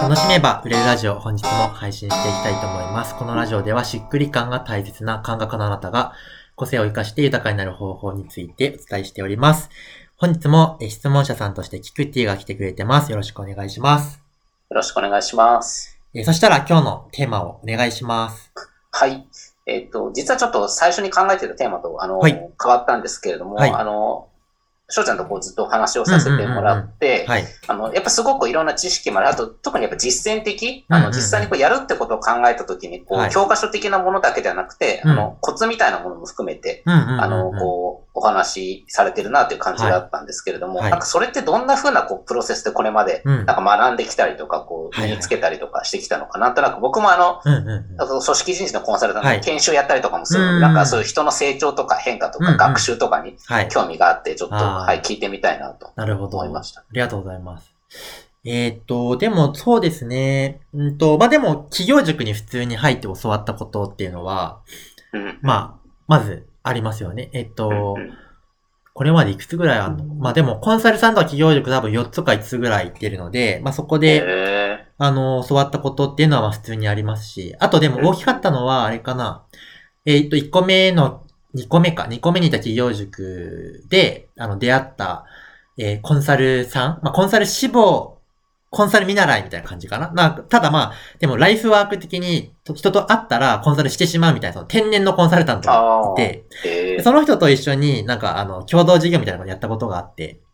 楽しめば売れるラジオ本日も配信していきたいと思います。このラジオではしっくり感が大切な感覚のあなたが個性を活かして豊かになる方法についてお伝えしております。本日もえ質問者さんとしてキクティが来てくれてます。よろしくお願いします。よろしくお願いします。えーそしたら今日のテーマをお願いします。はい。えっ、と、実はちょっと最初に考えてたテーマと、あの、はい変わったんですけれども、はいあの、翔ちゃんとこうずっとお話をさせてもらって、はい。あの、やっぱすごくいろんな知識まで、あと特にやっぱ実践的、あの、実際にこうやるってことを考えたときに、こう、はい。教科書的なものだけではなくて、うん。あの、コツみたいなものも含めて、あの、こう、お話しされてるなという感じがあったんですけれども、はい。なんかそれってどんな風なこうプロセスでこれまで、うん。なんか学んできたりとか、こう、身につけたりとかしてきたのかな、なんとなく僕もあの、うんうんうん。あと組織人事のコンサルタントはい。の研修やったりとかもするの。で、うんなんかそういう人の成長とか変化とか学習とかにはい。興味があって、ちょっと、はい、聞いてみたいなとなるほど。思いました。ありがとうございます。えーっと、でもそうですね。うんと、まあ、でも企業塾に普通に入って教わったことっていうのは、うん。まあ、まずありますよね。えっと、うんこれまでいくつぐらいあるの？まあでも、コンサルさんとか企業塾多分4つか5つぐらい行ってるので、まあそこで、へあの、教わったことっていうのはまあ普通にありますし、あとでも大きかったのは、あれかな。えーっと、1個目の、2個目か、2個目にいた企業塾で、あの、出会った、えーコンサルさん、まあコンサル志望、コンサル見習いみたいな感じかな。なただまあ、でもライフワーク的にと人と会ったらコンサルしてしまうみたいな、その天然のコンサルタントがいて、ー。へでその人と一緒になんかあの、共同事業みたいなのをやったことがあって、ー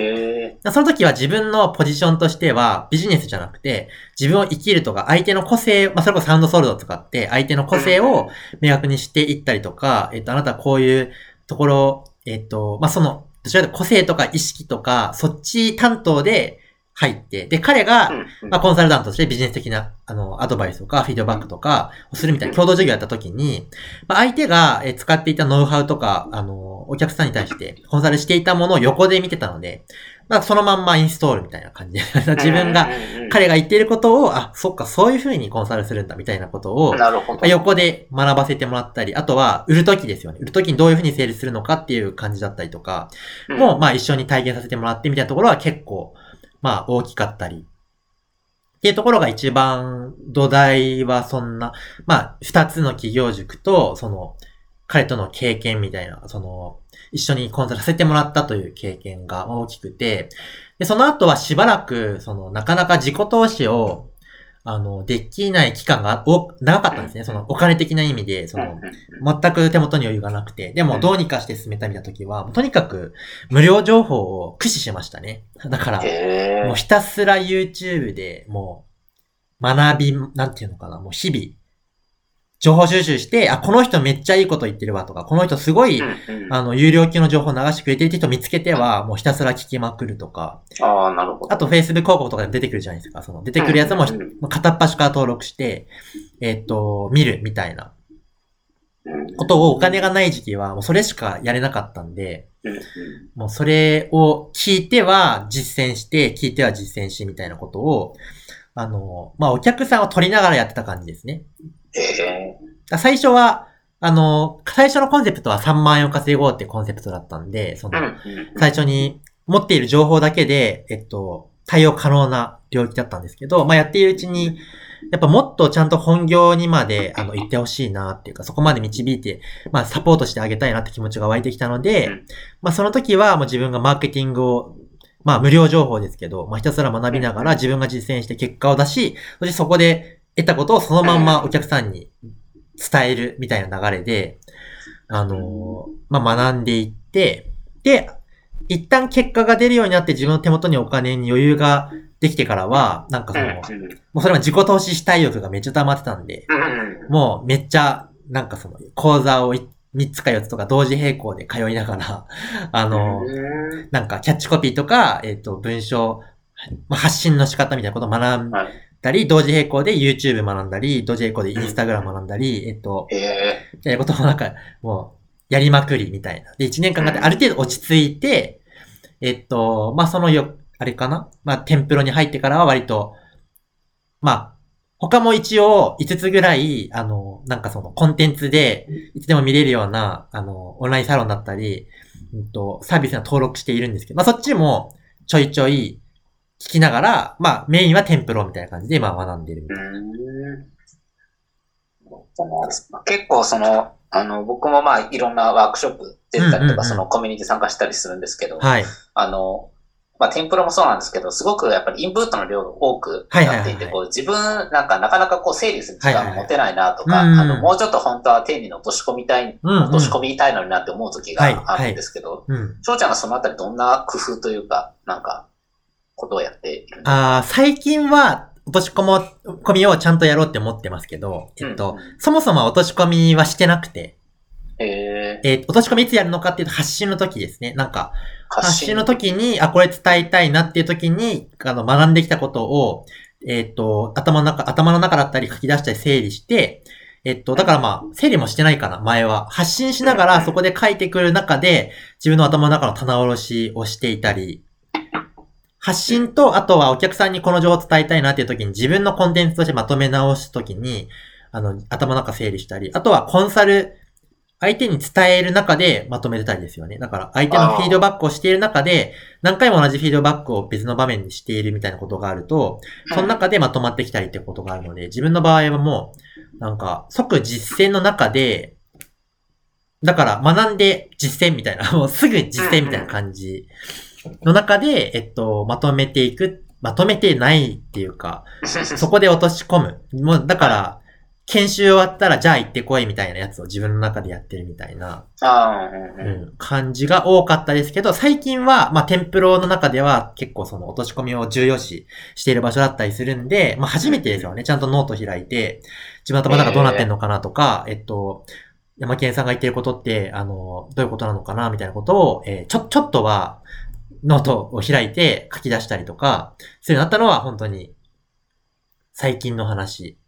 へその時は自分のポジションとしてはビジネスじゃなくて、自分を生きるとか相手の個性、まあ、それこそサウンドソルドを使って相手の個性を明確にしていったりとか、えっと、あなたはこういうところ、えっと、まあ、その、どちらかというと個性とか意識とか、そっち担当で入って、で、彼が、まあ、コンサルタントとしてビジネス的な、あの、アドバイスとか、フィードバックとかをするみたいな共同授業やった時に、まあ、相手がえー使っていたノウハウとか、あの、お客さんに対してコンサルしていたものを横で見てたので、まあ、そのまんまインストールみたいな感じで、自分が、、彼が言っていることを、あ、そっか、そういう風にコンサルするんだ、みたいなことを、なるほど。まあ横で学ばせてもらったり、あとは、売るときですよね。売るときにどういう風に整理するのかっていう感じだったりとか、うんもう、まあ一緒に体験させてもらってみたいなところは結構、まあ大きかったり。っていうところが一番土台はそんな、まあ二つの企業塾と、その、彼との経験みたいな、その、一緒にコンサルさせてもらったという経験が大きくて、で、その後はしばらく、その、なかなか自己投資を、あの、できない期間がお長かったんですね。その、お金的な意味で、その、全く手元に余裕がなくて、でもどうにかして進めたみたいな時は、とにかく無料情報を駆使しましたね。だから、もうひたすら YouTube でもう学び、なんていうのかな、もう日々、情報収集して、あ、この人めっちゃいいこと言ってるわとか、この人すごい、うんうん。あの、有料級の情報を流してくれてるって人見つけては、もうひたすら聞きまくるとか、ああ、なるほど。あと Facebook 広告とかで出てくるじゃないですか。その出てくるやつも片っ端から登録して、えっと、見るみたいな。うん。ことをお金がない時期はもうそれしかやれなかったんで、もうそれを聞いては実践して、聞いては実践しみたいなことを、あの、まあ、お客さんを取りながらやってた感じですね。最初は、あの、最初のコンセプトは3万円を稼ごうってコンセプトだったんで、その、うん最初に持っている情報だけで、えっと、対応可能な領域だったんですけど、まあ、やっているうちに、やっぱもっとちゃんと本業にまで、あの、行ってほしいなっていうか、そこまで導いて、まあ、サポートしてあげたいなって気持ちが湧いてきたので、うん。まあ、その時はもう自分がマーケティングを、まあ、無料情報ですけど、まあ、ひたすら学びながら自分が実践して結果を出し、そしてそこで得たことをそのまんまお客さんに伝えるみたいな流れで、あのーまあ、学んでいって、で、一旦結果が出るようになって自分の手元にお金に余裕ができてからは、なんかその、もうそれは自己投資したい欲がめっちゃ溜まってたんで、うんもうめっちゃ、なんかその、講座を3つか4つとか同時並行で通いながら、あの、うん。なんかキャッチコピーとか、えっ、と、文章、まあ、発信の仕方みたいなことを学んはいだり、同時並行で YouTube 学んだり、同時並行で Instagram 学んだり、えっ、と、へえみたいなことをなんか、もう、やりまくりみたいな。で、1年間かかってある程度落ち着いて、えっと、まあ、そのよ、あれかな？まあ、テンプロに入ってからは割と、まあ、他も一応5つぐらい、あの、なんかそのコンテンツで、いつでも見れるような、あの、オンラインサロンだったり、うんと、サービスには登録しているんですけど、まあ、そっちもちょいちょい聞きながら、まあメインはテンプロみたいな感じで、まあ学んでるみたいな。うん結構その、あの、僕もまあいろんなワークショップ出たりとか、うんうんうんそのコミュニティ参加したりするんですけど、はい。あの、まあ、テンプロもそうなんですけど、すごくやっぱりインプットの量が多くなっていて、こう自分なんかなかなかこう整理する時間が持てないなとか、あの、もうちょっと本当は丁寧に落とし込みたい、落とし込みたいのになって思う時があるんですけど、うん。翔ちゃんがそのあたりどんな工夫というか、なんか、ことをやっているんですかああ、最近は落とし込も、込みをちゃんとやろうって思ってますけど、えっと、そもそも落とし込みはしてなくて、えー、えー落とし込みいつやるのかっていうと発信の時ですね。なんか、発発信の時に、あ、これ伝えたいなっていう時に、あの、学んできたことを、えっ、と、頭の中、頭の中だったり書き出したり整理して、えっと、だからまあ、整理もしてないかな、前は。発信しながらそこで書いてくる中で、自分の頭の中の棚卸しをしていたり、発信と、あとはお客さんにこの情報を伝えたいなっていう時に自分のコンテンツとしてまとめ直す時に、あの、頭の中整理したり、あとはコンサル、相手に伝える中でまとめてたりですよね。だから相手のフィードバックをしている中で、何回も同じフィードバックを別の場面でしているみたいなことがあると、その中でまとまってきたりってことがあるので、自分の場合はもう、なんか、即実践の中で、だから学んで実践みたいな、もうすぐ実践みたいな感じの中で、えっと、まとめていく、まとめてないっていうか、そこで落とし込む。もう、だから、研修終わったら、じゃあ行ってこいみたいなやつを自分の中でやってるみたいな、うん感じが多かったですけど、最近は、まあ、テンプロの中では結構その落とし込みを重要視している場所だったりするんで、まあ、初めてですよね。ちゃんとノート開いて、自分の頭の中どうなってんのかなとか、えっと、山健さんが言ってることって、あの、どういうことなのかなみたいなことを、えーちょ、ちょっとは、ノートを開いて書き出したりとか、そういうのあったのは本当に、最近の話。うん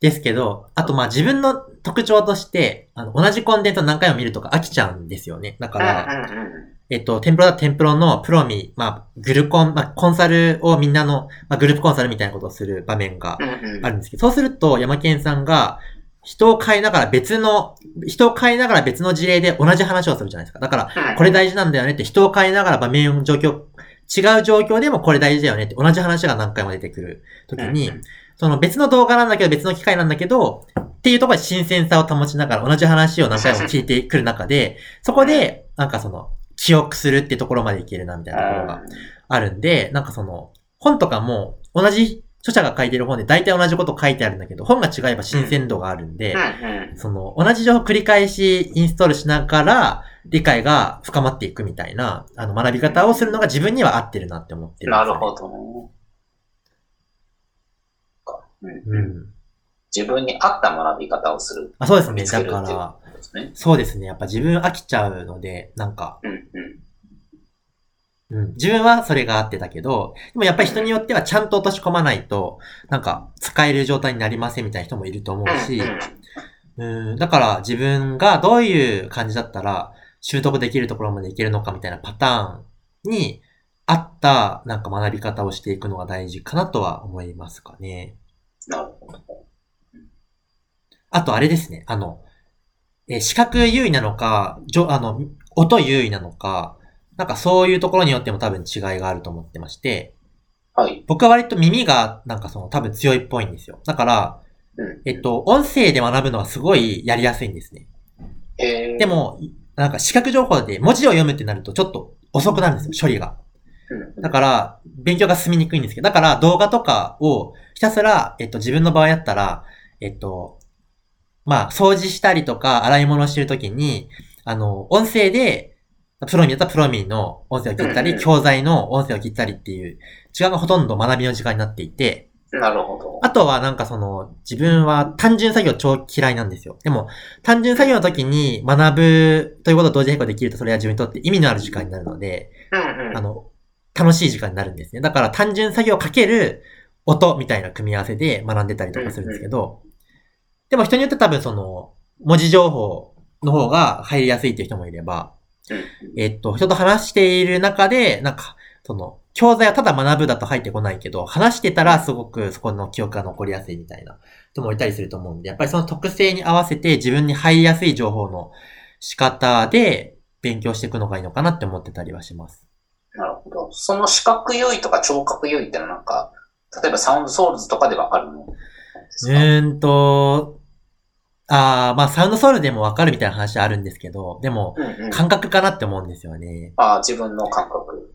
ですけど、あとまあ自分の特徴として、あの、同じコンテンツを何回も見るとか飽きちゃうんですよね。だから、うんうんうんえっと、テンプロだとテンプロのプロミ、まあ、グルコン、まあ、コンサルをみんなの、まあ、グループコンサルみたいなことをする場面がうんうんあるんですけど、そうすると、山健さんが、人を変えながら別の、人を変えながら別の事例で同じ話をするじゃないですか。だから、これ大事なんだよねって人を変えながら場面状況、違う状況でもこれ大事だよねって同じ話が何回も出てくるときに、その別の動画なんだけど別の機会なんだけど、っていうところで新鮮さを保ちながら同じ話を何回も聞いてくる中で、そこで、なんかその、記憶するってところまでいけるなみたいなところがあるんで、なんかその、本とかも同じ著者が書いてる本で大体同じこと書いてあるんだけど、本が違えば新鮮度があるんで、その、同じ情報を繰り返しインストールしながら、理解が深まっていくみたいな、あの、学び方をするのが自分には合ってるなって思ってるね、なるほどね。うん。自分に合った学び方をするあそうですね。だから、ね。そうですね。やっぱ自分飽きちゃうので、なんか、うんうんうん、自分はそれがあってたけど、でもやっぱり人によってはちゃんと落とし込まないと、なんか使える状態になりませんみたいな人もいると思うし、うん、だから自分がどういう感じだったら習得できるところまでいけるのかみたいなパターンに合ったなんか学び方をしていくのが大事かなとは思いますかね。なるほど。あとあれですね、あの、えー視覚優位なのか、じょあの、音優位なのか、なんかそういうところによっても多分違いがあると思ってまして、はい。僕は割と耳がなんかその多分強いっぽいんですよ。だから、うんえっと、音声で学ぶのはすごいやりやすいんですね。えーで、も、なんか視覚情報で文字を読むってなるとちょっと遅くなるんですよ、処理が。うんだから、勉強が進みにくいんですけど、だから動画とかをひたすら、えっと、自分の場合やったら、えっと、まあ、掃除したりとか、洗い物してるときに、あの、音声で、プロミだったらプロミの音声を切ったり、教材の音声を切ったりっていう、時間がほとんど学びの時間になっていて、なるほど。あとはなんかその、自分は単純作業超嫌いなんですよ。でも、単純作業の時に学ぶということを同時並行できるとそれは自分にとって意味のある時間になるので、うんうん。あの、楽しい時間になるんですね。だから単純作業かける音みたいな組み合わせで学んでたりとかするんですけど、でも人によって多分その、文字情報の方が入りやすいっていう人もいれば、うんえっと、人と話している中で、なんか、その、教材はただ学ぶだと入ってこないけど、話してたらすごくそこの記憶が残りやすいみたいな人もいたりすると思うんで、やっぱりその特性に合わせて自分に入りやすい情報の仕方で勉強していくのがいいのかなって思ってたりはします。その視覚優位とか聴覚優位ってのはなんか、例えばサウンドソウルズとかでわかるのですか、うーんと、あーまあサウンドソウルでもわかるみたいな話あるんですけど、でも、うんうん。感覚かなって思うんですよね。ああ、自分の感覚。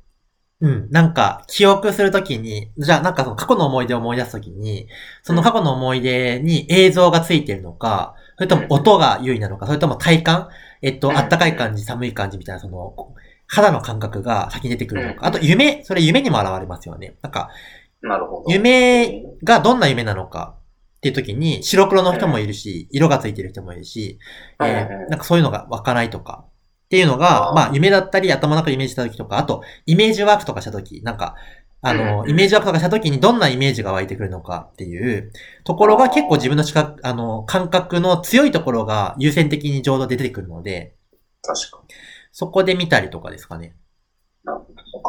うん。なんか、記憶するときに、じゃあなんかその過去の思い出を思い出すときに、その過去の思い出に映像がついてるのか、それとも音が優位なのか、それとも体感？えっと、うんあったかい感じ、寒い感じみたいな、その、肌の感覚が先に出てくるのうんか。あと、夢、それ夢にも現れますよね。なんか、なるほど。夢がどんな夢なのかっていう時に、白黒の人もいるし、色がついてる人もいるし、えーなんかそういうのが湧かないとか、っていうのが、まあ夢だったり頭の中でイメージした時とか、あと、イメージワークとかした時、なんか、あうんの、うんイメージワークとかした時にどんなイメージが湧いてくるのかっていうところが結構自分の視覚、あの、感覚の強いところが優先的に浄土で出てくるので、確かに。そこで見たりとかですかね？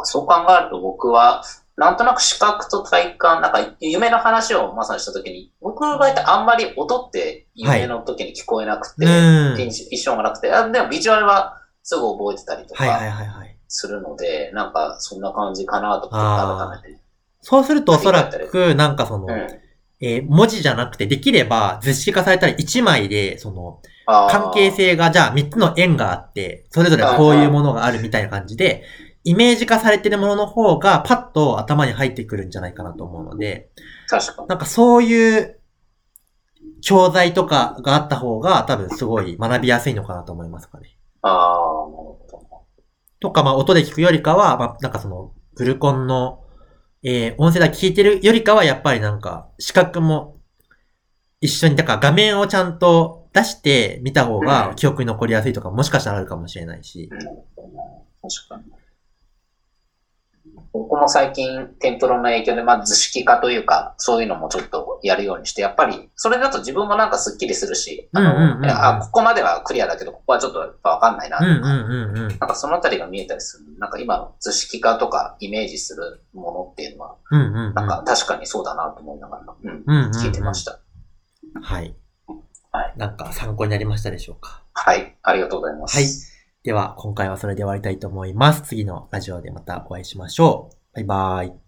そう考えると僕は、なんとなく視覚と体感、なんか夢の話をまさにしたときに、僕の場合ってあんまり音って夢の時に聞こえなくて、うん。印印象がなくて、あでもビジュアルはすぐ覚えてたりとはいはいかはいはい。するので、なんかそんな感じかなと改めて。そうするとおそらく、なんかその、うんえー文字じゃなくて、できれば図式化されたら1枚で、その、関係性が、じゃあ3つの円があって、それぞれこういうものがあるみたいな感じで、イメージ化されてるものの方がパッと頭に入ってくるんじゃないかなと思うので、確かに。なんかそういう教材とかがあった方が多分すごい学びやすいのかなと思いますかね。ああ、なるほど。とか、まあ音で聞くよりかは、まあなんかその、グルコンの、えー音声だけ聞いてるよりかは、やっぱりなんか、視覚も一緒に、だから画面をちゃんと出して見た方が記憶に残りやすいとか、もしかしたらあるかもしれないし。うん確かに。僕も最近、テンプロの影響で、まあ、図式化というか、そういうのもちょっとやるようにして、やっぱり、それだと自分もなんかスッキリするし、あの、あ、ここまではクリアだけど、ここはちょっとやっぱわかんないな。なんかそのあたりが見えたりする。なんか今の図式化とかイメージするものっていうのは。なんか確かにそうだなと思いながら、聞いてました。はい。はい。なんか参考になりましたでしょうか？はい、ありがとうございます。はい。では、今回はそれで終わりたいと思います。次のラジオでまたお会いしましょう。バイバーイ。